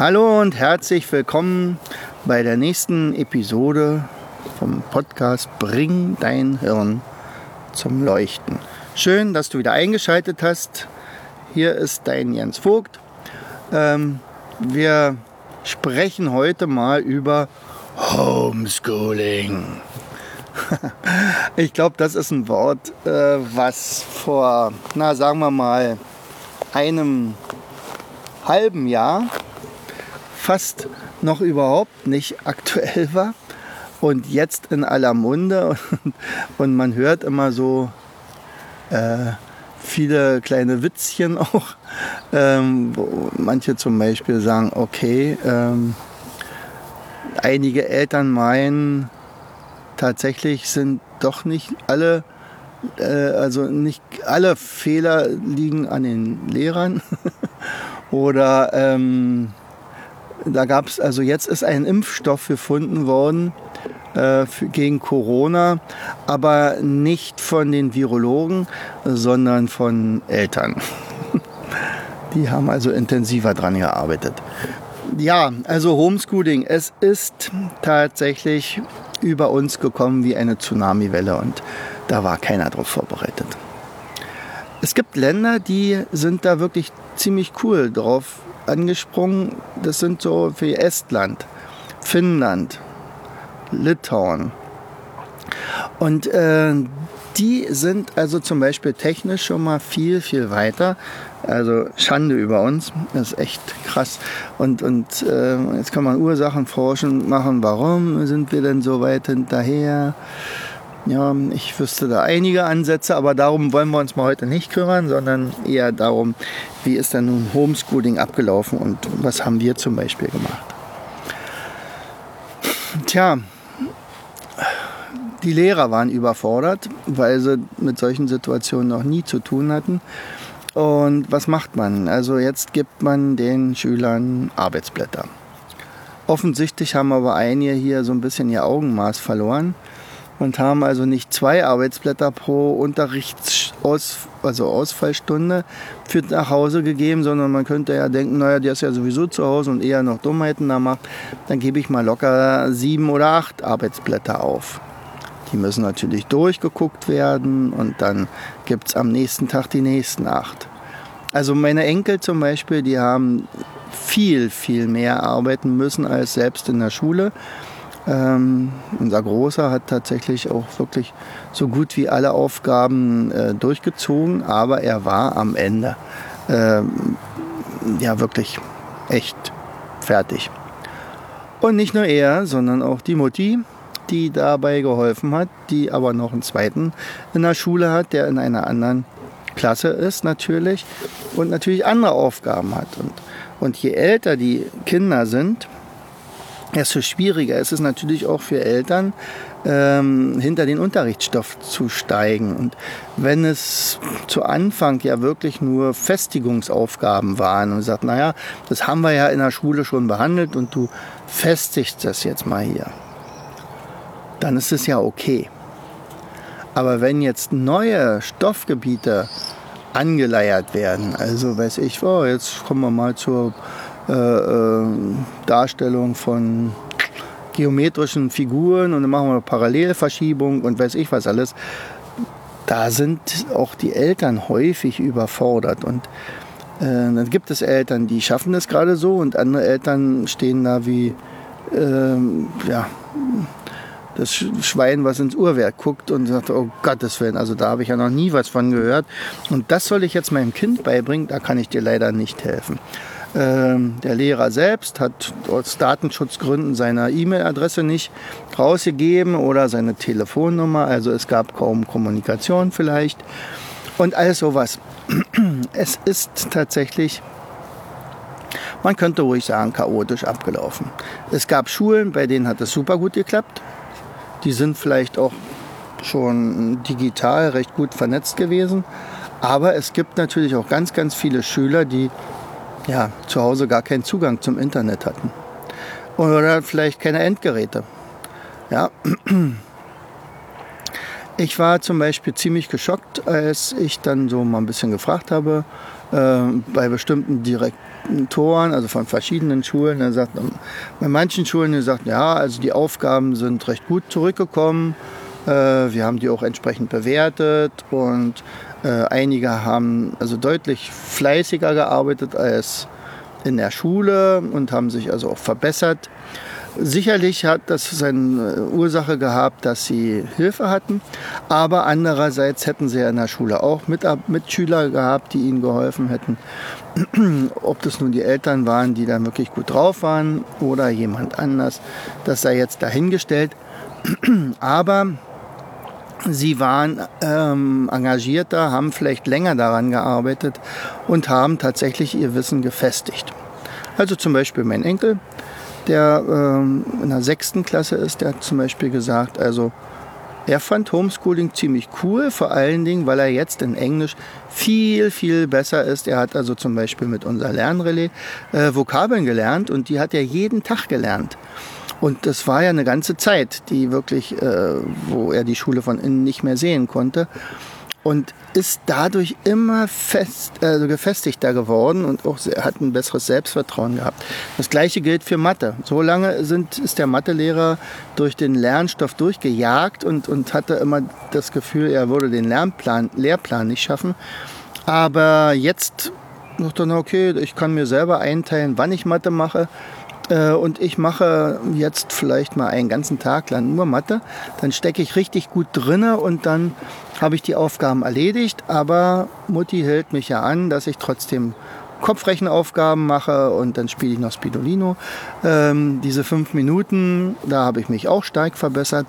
Hallo und herzlich willkommen bei der nächsten Episode vom Podcast Bring dein Hirn zum Leuchten. Schön, dass du wieder eingeschaltet hast. Hier ist dein Jens Vogt. Ähm, wir sprechen heute mal über Homeschooling. ich glaube, das ist ein Wort, äh, was vor, na sagen wir mal, einem halben Jahr fast noch überhaupt nicht aktuell war. Und jetzt in aller Munde. Und, und man hört immer so äh, viele kleine Witzchen auch, ähm, manche zum Beispiel sagen, okay, ähm, einige Eltern meinen, tatsächlich sind doch nicht alle, äh, also nicht alle Fehler liegen an den Lehrern. Oder ähm, da gab es, also jetzt ist ein Impfstoff gefunden worden äh, gegen Corona, aber nicht von den Virologen, sondern von Eltern. Die haben also intensiver dran gearbeitet. Ja, also Homeschooling, es ist tatsächlich über uns gekommen wie eine Tsunamiwelle und da war keiner darauf vorbereitet. Es gibt Länder, die sind da wirklich ziemlich cool drauf angesprungen. Das sind so wie Estland, Finnland, Litauen. Und äh, die sind also zum Beispiel technisch schon mal viel, viel weiter. Also Schande über uns, das ist echt krass. Und, und äh, jetzt kann man Ursachen forschen, machen, warum sind wir denn so weit hinterher? Ja, ich wüsste da einige Ansätze, aber darum wollen wir uns mal heute nicht kümmern, sondern eher darum, wie ist denn nun Homeschooling abgelaufen und was haben wir zum Beispiel gemacht. Tja, die Lehrer waren überfordert, weil sie mit solchen Situationen noch nie zu tun hatten. Und was macht man? Also jetzt gibt man den Schülern Arbeitsblätter. Offensichtlich haben aber einige hier so ein bisschen ihr Augenmaß verloren und haben also nicht zwei Arbeitsblätter pro Unterrichtsaus, also Ausfallstunde für nach Hause gegeben, sondern man könnte ja denken, naja, der ist ja sowieso zu Hause und eher noch Dummheiten da macht, dann gebe ich mal locker sieben oder acht Arbeitsblätter auf. Die müssen natürlich durchgeguckt werden und dann gibt es am nächsten Tag die nächsten acht. Also meine Enkel zum Beispiel, die haben viel, viel mehr arbeiten müssen als selbst in der Schule. Ähm, unser Großer hat tatsächlich auch wirklich so gut wie alle Aufgaben äh, durchgezogen, aber er war am Ende äh, ja wirklich echt fertig. Und nicht nur er, sondern auch die Mutti, die dabei geholfen hat, die aber noch einen zweiten in der Schule hat, der in einer anderen Klasse ist natürlich und natürlich andere Aufgaben hat. Und, und je älter die Kinder sind, desto schwieriger ist es natürlich auch für Eltern, ähm, hinter den Unterrichtsstoff zu steigen. Und wenn es zu Anfang ja wirklich nur Festigungsaufgaben waren und sagt, naja, das haben wir ja in der Schule schon behandelt und du festigst das jetzt mal hier, dann ist es ja okay. Aber wenn jetzt neue Stoffgebiete angeleiert werden, also weiß ich, oh, jetzt kommen wir mal zur Darstellung von geometrischen Figuren und dann machen wir eine Parallelverschiebung und weiß ich was alles. Da sind auch die Eltern häufig überfordert und äh, dann gibt es Eltern, die schaffen das gerade so und andere Eltern stehen da wie ähm, ja, das Schwein, was ins Uhrwerk guckt und sagt, oh Gottes Willen, also da habe ich ja noch nie was von gehört. Und das soll ich jetzt meinem Kind beibringen, da kann ich dir leider nicht helfen. Ähm, der Lehrer selbst hat aus Datenschutzgründen seine E-Mail-Adresse nicht rausgegeben oder seine Telefonnummer. Also es gab kaum Kommunikation vielleicht. Und alles sowas. Es ist tatsächlich man könnte ruhig sagen, chaotisch abgelaufen. Es gab Schulen, bei denen hat es super gut geklappt. Die sind vielleicht auch schon digital recht gut vernetzt gewesen. Aber es gibt natürlich auch ganz, ganz viele Schüler, die ja, zu Hause gar keinen Zugang zum Internet hatten. Oder vielleicht keine Endgeräte. Ja. Ich war zum Beispiel ziemlich geschockt, als ich dann so mal ein bisschen gefragt habe, äh, bei bestimmten Direktoren, also von verschiedenen Schulen. Er sagt, bei manchen Schulen gesagt, ja, also die Aufgaben sind recht gut zurückgekommen. Äh, wir haben die auch entsprechend bewertet und einige haben also deutlich fleißiger gearbeitet als in der Schule und haben sich also auch verbessert. Sicherlich hat das seine Ursache gehabt, dass sie Hilfe hatten, aber andererseits hätten sie ja in der Schule auch Mitschüler gehabt, die ihnen geholfen hätten. Ob das nun die Eltern waren, die da wirklich gut drauf waren oder jemand anders, das sei jetzt dahingestellt. Aber sie waren ähm, engagierter, haben vielleicht länger daran gearbeitet und haben tatsächlich ihr Wissen gefestigt. Also zum Beispiel mein Enkel, der ähm, in der sechsten Klasse ist, der hat zum Beispiel gesagt, also er fand Homeschooling ziemlich cool, vor allen Dingen, weil er jetzt in Englisch viel, viel besser ist. Er hat also zum Beispiel mit unser Lernrelais äh, Vokabeln gelernt und die hat er jeden Tag gelernt. Und das war ja eine ganze Zeit, die wirklich, äh, wo er die Schule von innen nicht mehr sehen konnte und ist dadurch immer fest, also gefestigter geworden und auch hat ein besseres Selbstvertrauen gehabt. Das gleiche gilt für Mathe. So lange sind, ist der Mathelehrer durch den Lernstoff durchgejagt und, und hatte immer das Gefühl, er würde den Lernplan, Lehrplan nicht schaffen. Aber jetzt sagt er, okay, ich kann mir selber einteilen, wann ich Mathe mache. Äh, und ich mache jetzt vielleicht mal einen ganzen Tag lang nur Mathe. Dann stecke ich richtig gut drinne und dann habe ich die Aufgaben erledigt. Aber Mutti hält mich ja an, dass ich trotzdem Kopfrechenaufgaben mache und dann spiele ich noch Spidolino. Ähm, diese fünf Minuten, da habe ich mich auch stark verbessert.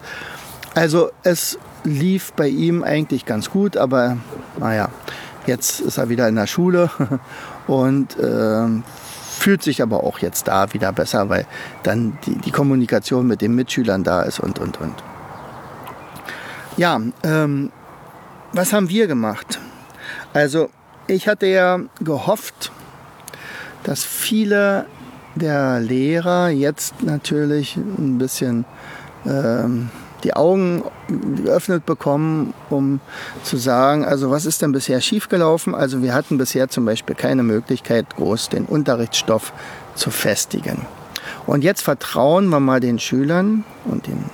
Also es lief bei ihm eigentlich ganz gut, aber naja, jetzt ist er wieder in der Schule und äh, fühlt sich aber auch jetzt da wieder besser, weil dann die, die Kommunikation mit den Mitschülern da ist und, und, und. Ja, ähm, was haben wir gemacht? Also ich hatte ja gehofft, dass viele der Lehrer jetzt natürlich ein bisschen ähm, die Augen geöffnet bekommen, um zu sagen, also was ist denn bisher schiefgelaufen? Also wir hatten bisher zum Beispiel keine Möglichkeit, groß den Unterrichtsstoff zu festigen. Und jetzt vertrauen wir mal den Schülern und den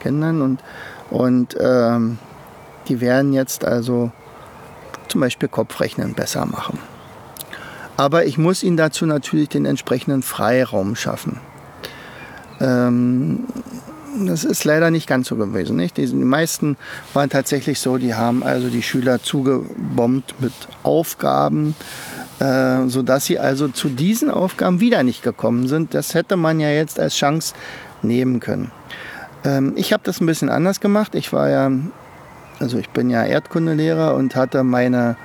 Kindern und, und ähm, die werden jetzt also zum Beispiel Kopfrechnen besser machen. Aber ich muss ihnen dazu natürlich den entsprechenden Freiraum schaffen. Ähm, das ist leider nicht ganz so gewesen. Nicht? Die, meisten waren tatsächlich so, die haben also die Schüler zugebombt mit Aufgaben, äh, sodass sie also zu diesen Aufgaben wieder nicht gekommen sind. Das hätte man ja jetzt als Chance nehmen können. Ähm, ich habe das ein bisschen anders gemacht. Ich war ja, also ich bin ja Erdkundelehrer und hatte meine,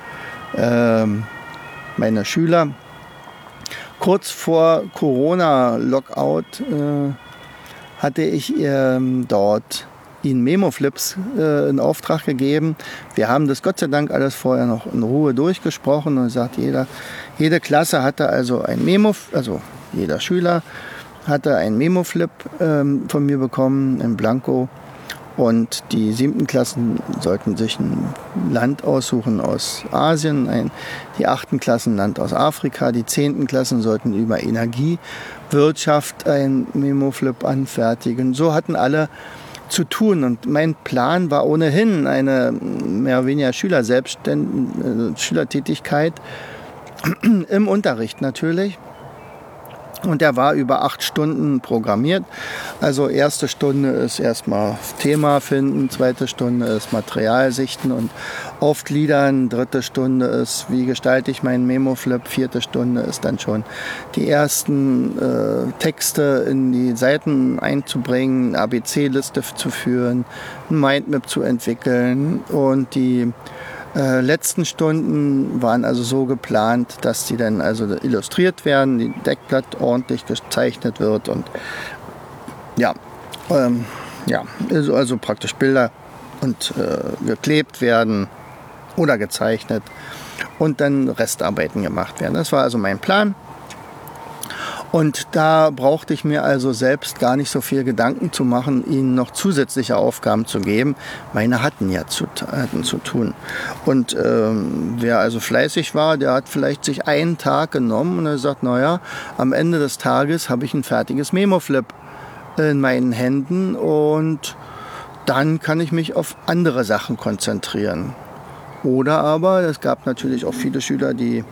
äh, meine Schüler kurz vor Corona-Lockout äh, hatte ich ähm, dort ihnen Memo-Flips äh, in Auftrag gegeben. Wir haben das Gott sei Dank alles vorher noch in Ruhe durchgesprochen und sagt, jeder, jede Klasse hatte also ein Memo, also jeder Schüler hatte ein Memo-Flip ähm, von mir bekommen in Blanco und die siebten Klassen sollten sich ein Land aussuchen aus Asien, ein, die achten Klassen ein Land aus Afrika, die zehnten Klassen sollten über Energiewirtschaft ein Memo-Flip anfertigen. So hatten alle zu tun. Und mein Plan war ohnehin eine mehr oder weniger Schülerselbstständ äh, Schülertätigkeit im Unterricht natürlich. Und der war über acht Stunden programmiert. Also erste Stunde ist erstmal Thema finden, zweite Stunde ist Material sichten und aufgliedern, dritte Stunde ist, wie gestalte ich meinen Memo-Flip, vierte Stunde ist dann schon die ersten äh, Texte in die Seiten einzubringen, ABC-Liste zu führen, ein Mindmap zu entwickeln und die äh, letzten Stunden waren also so geplant, dass die dann also illustriert werden, die Deckblatt ordentlich gezeichnet wird und ja, ähm, ja, also, also praktisch Bilder und äh, geklebt werden oder gezeichnet und dann Restarbeiten gemacht werden. Das war also mein Plan. Und da brauchte ich mir also selbst gar nicht so viel Gedanken zu machen, ihnen noch zusätzliche Aufgaben zu geben. Meine hatten ja zu, hatten zu tun. Und ähm, wer also fleißig war, der hat vielleicht sich einen Tag genommen und er sagt, naja, am Ende des Tages habe ich ein fertiges Memo-Flip in meinen Händen und dann kann ich mich auf andere Sachen konzentrieren. Oder aber, es gab natürlich auch viele Schüler, die,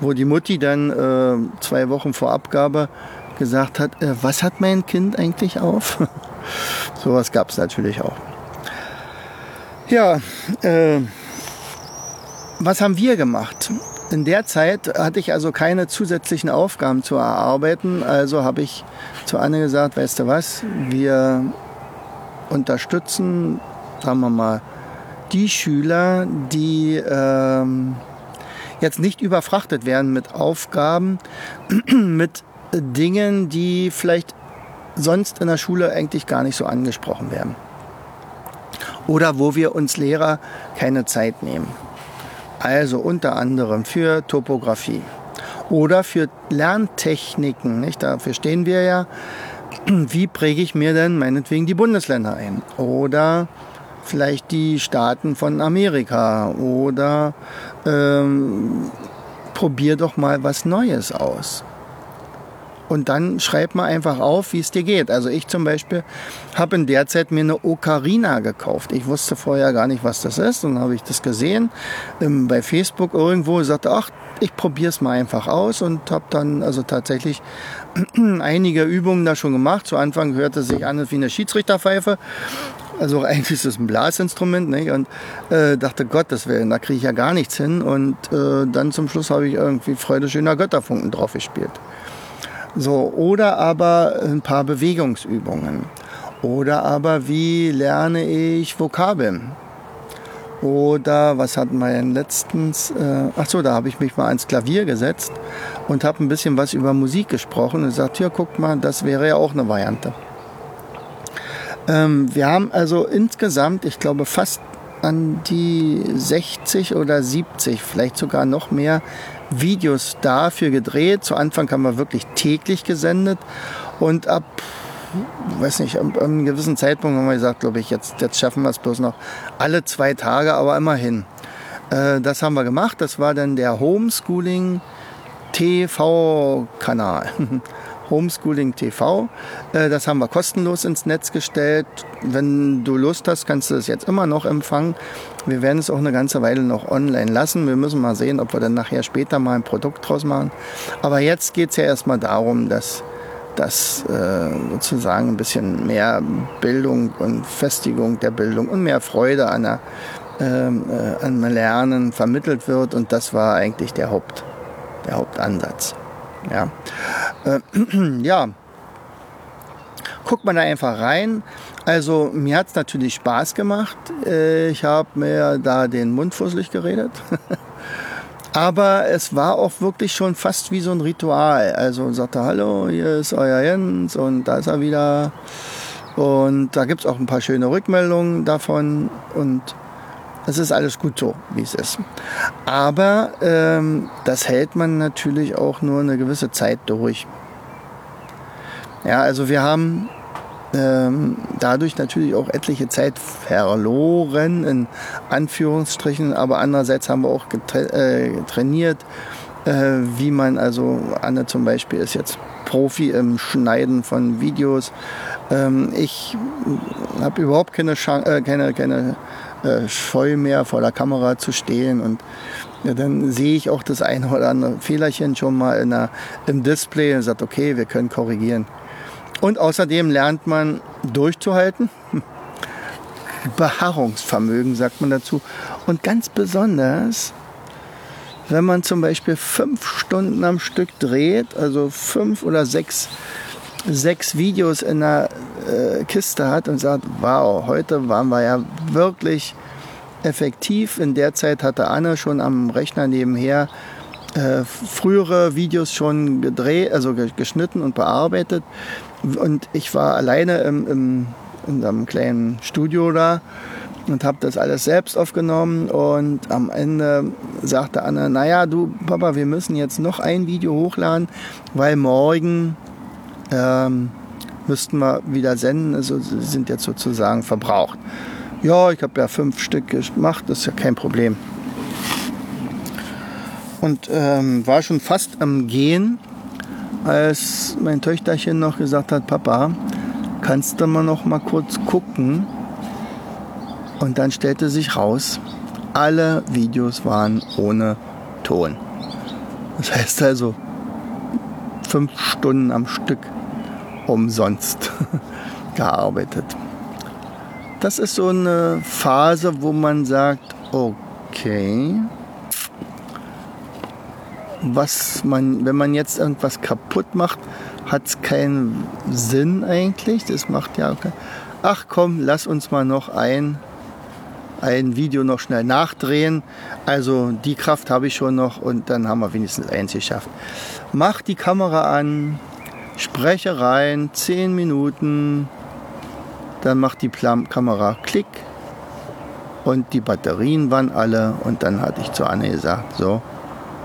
wo die Mutti dann äh, zwei Wochen vor Abgabe gesagt hat, äh, was hat mein Kind eigentlich auf? Sowas gab es natürlich auch. Ja, äh, was haben wir gemacht? In der Zeit hatte ich also keine zusätzlichen Aufgaben zu erarbeiten. Also habe ich zu Anne gesagt, weißt du was, wir unterstützen, sagen wir mal, die Schüler, die ähm, jetzt nicht überfrachtet werden mit Aufgaben, mit Dingen, die vielleicht sonst in der Schule eigentlich gar nicht so angesprochen werden. Oder wo wir uns Lehrer keine Zeit nehmen. Also unter anderem für Topographie oder für Lerntechniken. Nicht? Dafür stehen wir ja. Wie präge ich mir denn meinetwegen die Bundesländer ein? Oder vielleicht die Staaten von Amerika oder ähm, probier doch mal was Neues aus. Und dann schreib mal einfach auf, wie es dir geht. Also ich zum Beispiel habe in der Zeit mir eine Ocarina gekauft. Ich wusste vorher gar nicht, was das ist. Dann habe ich das gesehen ähm, bei Facebook irgendwo. Ich sagte, ach, ich probiere es mal einfach aus und habe dann also tatsächlich einige Übungen da schon gemacht. Zu Anfang hörte es sich an wie eine Schiedsrichterpfeife. Also eigentlich ist es ein Blasinstrument. Nicht? Und äh, dachte, Gott, das wäre, da kriege ich ja gar nichts hin. Und äh, dann zum Schluss habe ich irgendwie Freude schöner Götterfunken drauf gespielt. So, oder aber ein paar Bewegungsübungen. Oder aber wie lerne ich Vokabeln? Oder was hatten wir denn letztens? Äh, ach so, da habe ich mich mal ans Klavier gesetzt und habe ein bisschen was über Musik gesprochen und gesagt, ja, guck mal, das wäre ja auch eine Variante. Ähm, wir haben also insgesamt, ich glaube, fast an die 60 oder 70, vielleicht sogar noch mehr Videos dafür gedreht. Zu Anfang haben wir wirklich täglich gesendet und ab weiß nicht, an einem gewissen Zeitpunkt haben wir gesagt, glaube ich, jetzt, jetzt schaffen wir es bloß noch alle zwei Tage, aber immerhin. Äh, das haben wir gemacht. Das war dann der Homeschooling TV-Kanal. Homeschooling TV. Äh, das haben wir kostenlos ins Netz gestellt. Wenn du Lust hast, kannst du es jetzt immer noch empfangen. Wir werden es auch eine ganze Weile noch online lassen. Wir müssen mal sehen, ob wir dann nachher später mal ein Produkt draus machen. Aber jetzt geht es ja erstmal darum, dass dass äh, sozusagen ein bisschen mehr Bildung und Festigung der Bildung und mehr Freude an, der, ähm, äh, an Lernen vermittelt wird. Und das war eigentlich der, Haupt, der Hauptansatz. Ja. Äh, ja. Guckt man da einfach rein. Also mir hat es natürlich Spaß gemacht. Äh, ich habe mir da den Mund fusselig geredet. Aber es war auch wirklich schon fast wie so ein Ritual. Also sagte, hallo, hier ist euer Jens und da ist er wieder. Und da gibt es auch ein paar schöne Rückmeldungen davon. Und es ist alles gut so, wie es ist. Aber ähm, das hält man natürlich auch nur eine gewisse Zeit durch. Ja, also wir haben ähm, dadurch natürlich auch etliche Zeit verloren, in Anführungsstrichen, aber andererseits haben wir auch äh, trainiert, äh, wie man, also Anne zum Beispiel ist jetzt Profi im Schneiden von Videos. Ähm, ich habe überhaupt keine, Chance, äh, keine, keine äh, Scheu mehr vor der Kamera zu stehen und ja, dann sehe ich auch das eine oder andere Fehlerchen schon mal in der, im Display und sagt, okay, wir können korrigieren. Und außerdem lernt man durchzuhalten. Beharrungsvermögen sagt man dazu. Und ganz besonders, wenn man zum Beispiel fünf Stunden am Stück dreht, also fünf oder sechs, sechs Videos in der äh, Kiste hat und sagt, wow, heute waren wir ja wirklich effektiv. In der Zeit hatte Anne schon am Rechner nebenher äh, frühere Videos schon gedreht, also geschnitten und bearbeitet. Und ich war alleine im, im, in einem kleinen Studio da und habe das alles selbst aufgenommen. Und am Ende sagte Anne, naja, du Papa, wir müssen jetzt noch ein Video hochladen, weil morgen ähm, müssten wir wieder senden. Also sind jetzt sozusagen verbraucht. Ja, ich habe ja fünf Stück gemacht, das ist ja kein Problem. Und ähm, war schon fast am Gehen, als mein Töchterchen noch gesagt hat, Papa, kannst du mal noch mal kurz gucken? Und dann stellte sich raus, alle Videos waren ohne Ton. Das heißt also fünf Stunden am Stück umsonst gearbeitet. Das ist so eine Phase, wo man sagt, okay, was man, wenn man jetzt irgendwas kaputt macht, hat es keinen Sinn eigentlich. Das macht ja, okay. ach komm, lass uns mal noch ein, ein Video noch schnell nachdrehen. Also die Kraft habe ich schon noch und dann haben wir wenigstens eins geschafft. Mach die Kamera an, spreche rein, 10 Minuten, dann macht die Kamera Klick. Und die Batterien waren alle. Und dann hatte ich zu Anne gesagt, so.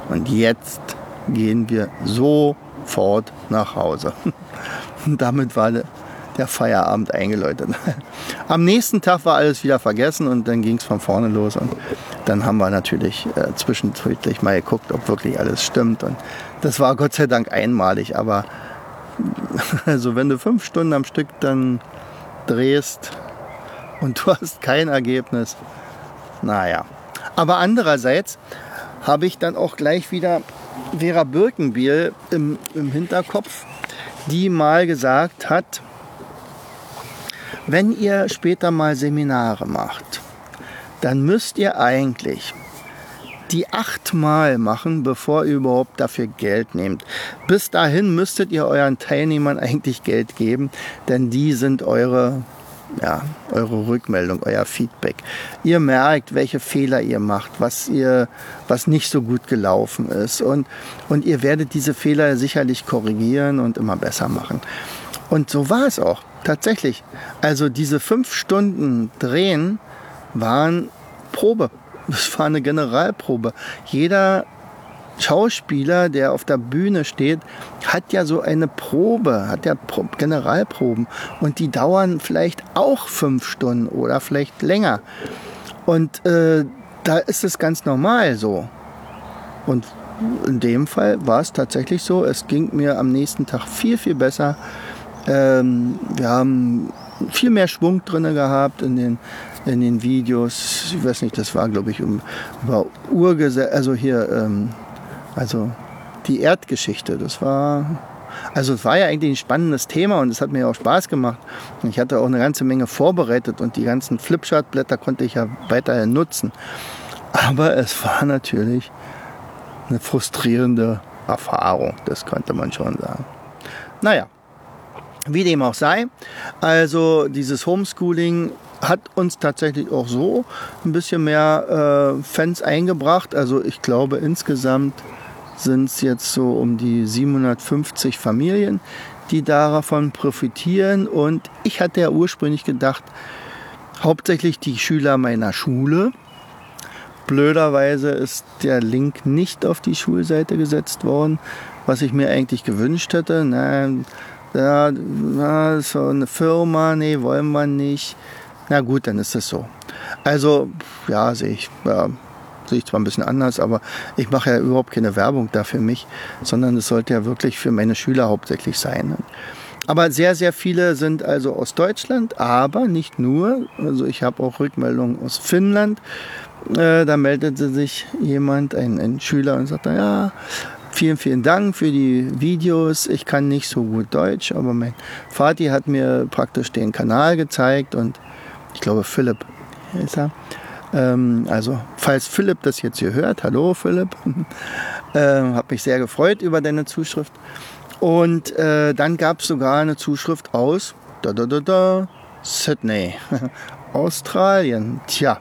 Und jetzt gehen wir sofort nach Hause. Und damit war der Feierabend eingeläutet. Am nächsten Tag war alles wieder vergessen und dann ging es von vorne los. Und dann haben wir natürlich äh, zwischendurch mal geguckt, ob wirklich alles stimmt. Und das war Gott sei Dank einmalig, aber also wenn du fünf Stunden am Stück dann drehst und du hast kein Ergebnis, naja. Aber andererseits habe ich dann auch gleich wieder Vera Birkenbiel im, im Hinterkopf, die mal gesagt hat, wenn ihr später mal Seminare macht, dann müsst ihr eigentlich die achtmal machen, bevor ihr überhaupt dafür Geld nehmt. Bis dahin müsstet ihr euren Teilnehmern eigentlich Geld geben, denn die sind eure ja, eure Rückmeldung, euer Feedback. Ihr merkt, welche Fehler ihr macht, was ihr, was nicht so gut gelaufen ist. Und, und ihr werdet diese Fehler sicherlich korrigieren und immer besser machen. Und so war es auch. Tatsächlich. Also diese fünf Stunden Drehen waren Probe. Das war eine Generalprobe. Jeder Schauspieler, der auf der Bühne steht, hat ja so eine Probe, hat ja Generalproben und die dauern vielleicht auch fünf Stunden oder vielleicht länger. Und äh, da ist es ganz normal so. Und in dem Fall war es tatsächlich so. Es ging mir am nächsten Tag viel, viel besser. Ähm, wir haben viel mehr Schwung drin gehabt in den, in den Videos. Ich weiß nicht, das war, glaube ich, über Urgesetz, also hier ähm, also die Erdgeschichte, das war, also es war ja eigentlich ein spannendes Thema und es hat mir auch Spaß gemacht. Ich hatte auch eine ganze Menge vorbereitet und die ganzen Flipchart-Blätter konnte ich ja weiterhin nutzen. Aber es war natürlich eine frustrierende Erfahrung, das könnte man schon sagen. Naja, wie dem auch sei, also dieses Homeschooling hat uns tatsächlich auch so ein bisschen mehr äh, Fans eingebracht. Also ich glaube insgesamt sind es jetzt so um die 750 Familien, die davon profitieren. Und ich hatte ja ursprünglich gedacht, hauptsächlich die Schüler meiner Schule. Blöderweise ist der Link nicht auf die Schulseite gesetzt worden, was ich mir eigentlich gewünscht hätte. Na, ja, so eine Firma, nee, wollen wir nicht. Na gut, dann ist es so. Also, ja, sehe ich. Ja, sehe ich zwar ein bisschen anders, aber ich mache ja überhaupt keine Werbung da für mich, sondern es sollte ja wirklich für meine Schüler hauptsächlich sein. Aber sehr, sehr viele sind also aus Deutschland, aber nicht nur. Also ich habe auch Rückmeldungen aus Finnland. Äh, da meldete sich jemand, ein, ein Schüler, und sagte, ja, vielen, vielen Dank für die Videos. Ich kann nicht so gut Deutsch, aber mein Vati hat mir praktisch den Kanal gezeigt und ich glaube Philipp ist er. Ähm, also, falls Philipp das jetzt hier hört, hallo Philipp, äh, habe mich sehr gefreut über deine Zuschrift. Und äh, dann gab es sogar eine Zuschrift aus da, da, da, da, Sydney, Australien. Tja,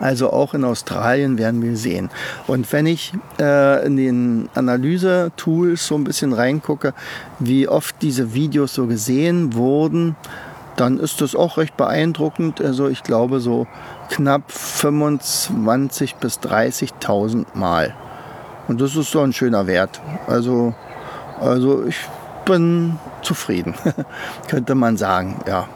Also auch in Australien werden wir sehen. Und wenn ich äh, in den Analyse-Tools so ein bisschen reingucke, wie oft diese Videos so gesehen wurden, dann ist das auch recht beeindruckend. Also ich glaube so knapp 25 bis 30.000 Mal. Und das ist so ein schöner Wert. Also, also ich bin zufrieden, könnte man sagen, ja.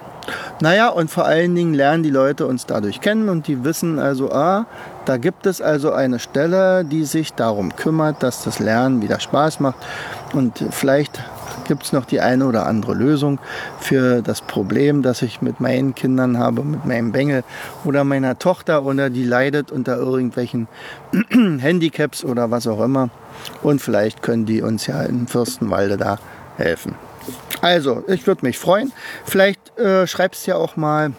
Naja, und vor allen Dingen lernen die Leute uns dadurch kennen und die wissen also, ah, da gibt es also eine Stelle, die sich darum kümmert, dass das Lernen wieder Spaß macht. Und vielleicht gibt es noch die eine oder andere Lösung für das Problem, das ich mit meinen Kindern habe, mit meinem Bengel oder meiner Tochter oder die leidet unter irgendwelchen Handicaps oder was auch immer. Und vielleicht können die uns ja in Fürstenwalde da helfen. Also, ich würde mich freuen. Vielleicht äh, schreibst ja auch mal,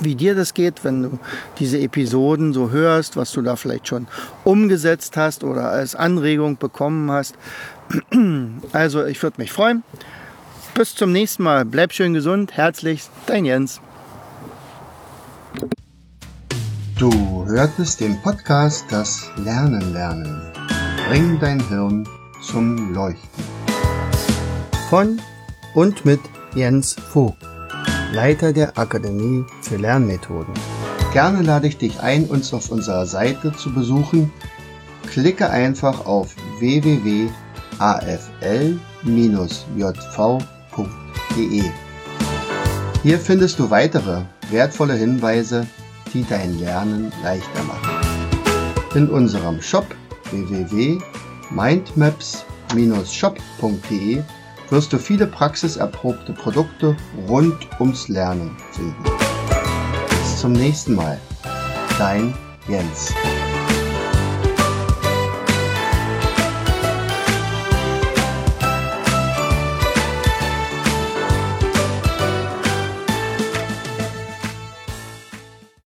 wie dir das geht, wenn du diese Episoden so hörst, was du da vielleicht schon umgesetzt hast oder als Anregung bekommen hast. Also, ich würde mich freuen. Bis zum nächsten Mal. Bleib schön gesund. Herzlichst, dein Jens. Du hörtest den Podcast Das Lernen lernen. Bring dein Hirn zum Leuchten. Von und mit Jens Vogt, Leiter der Akademie für Lernmethoden. Gerne lade ich dich ein, uns auf unserer Seite zu besuchen. Klicke einfach auf www.afl-jv.de. Hier findest du weitere wertvolle Hinweise, die dein Lernen leichter machen. In unserem Shop www.mindmaps-shop.de wirst du viele praxiserprobte Produkte rund ums Lernen finden. Bis zum nächsten Mal. Dein Jens.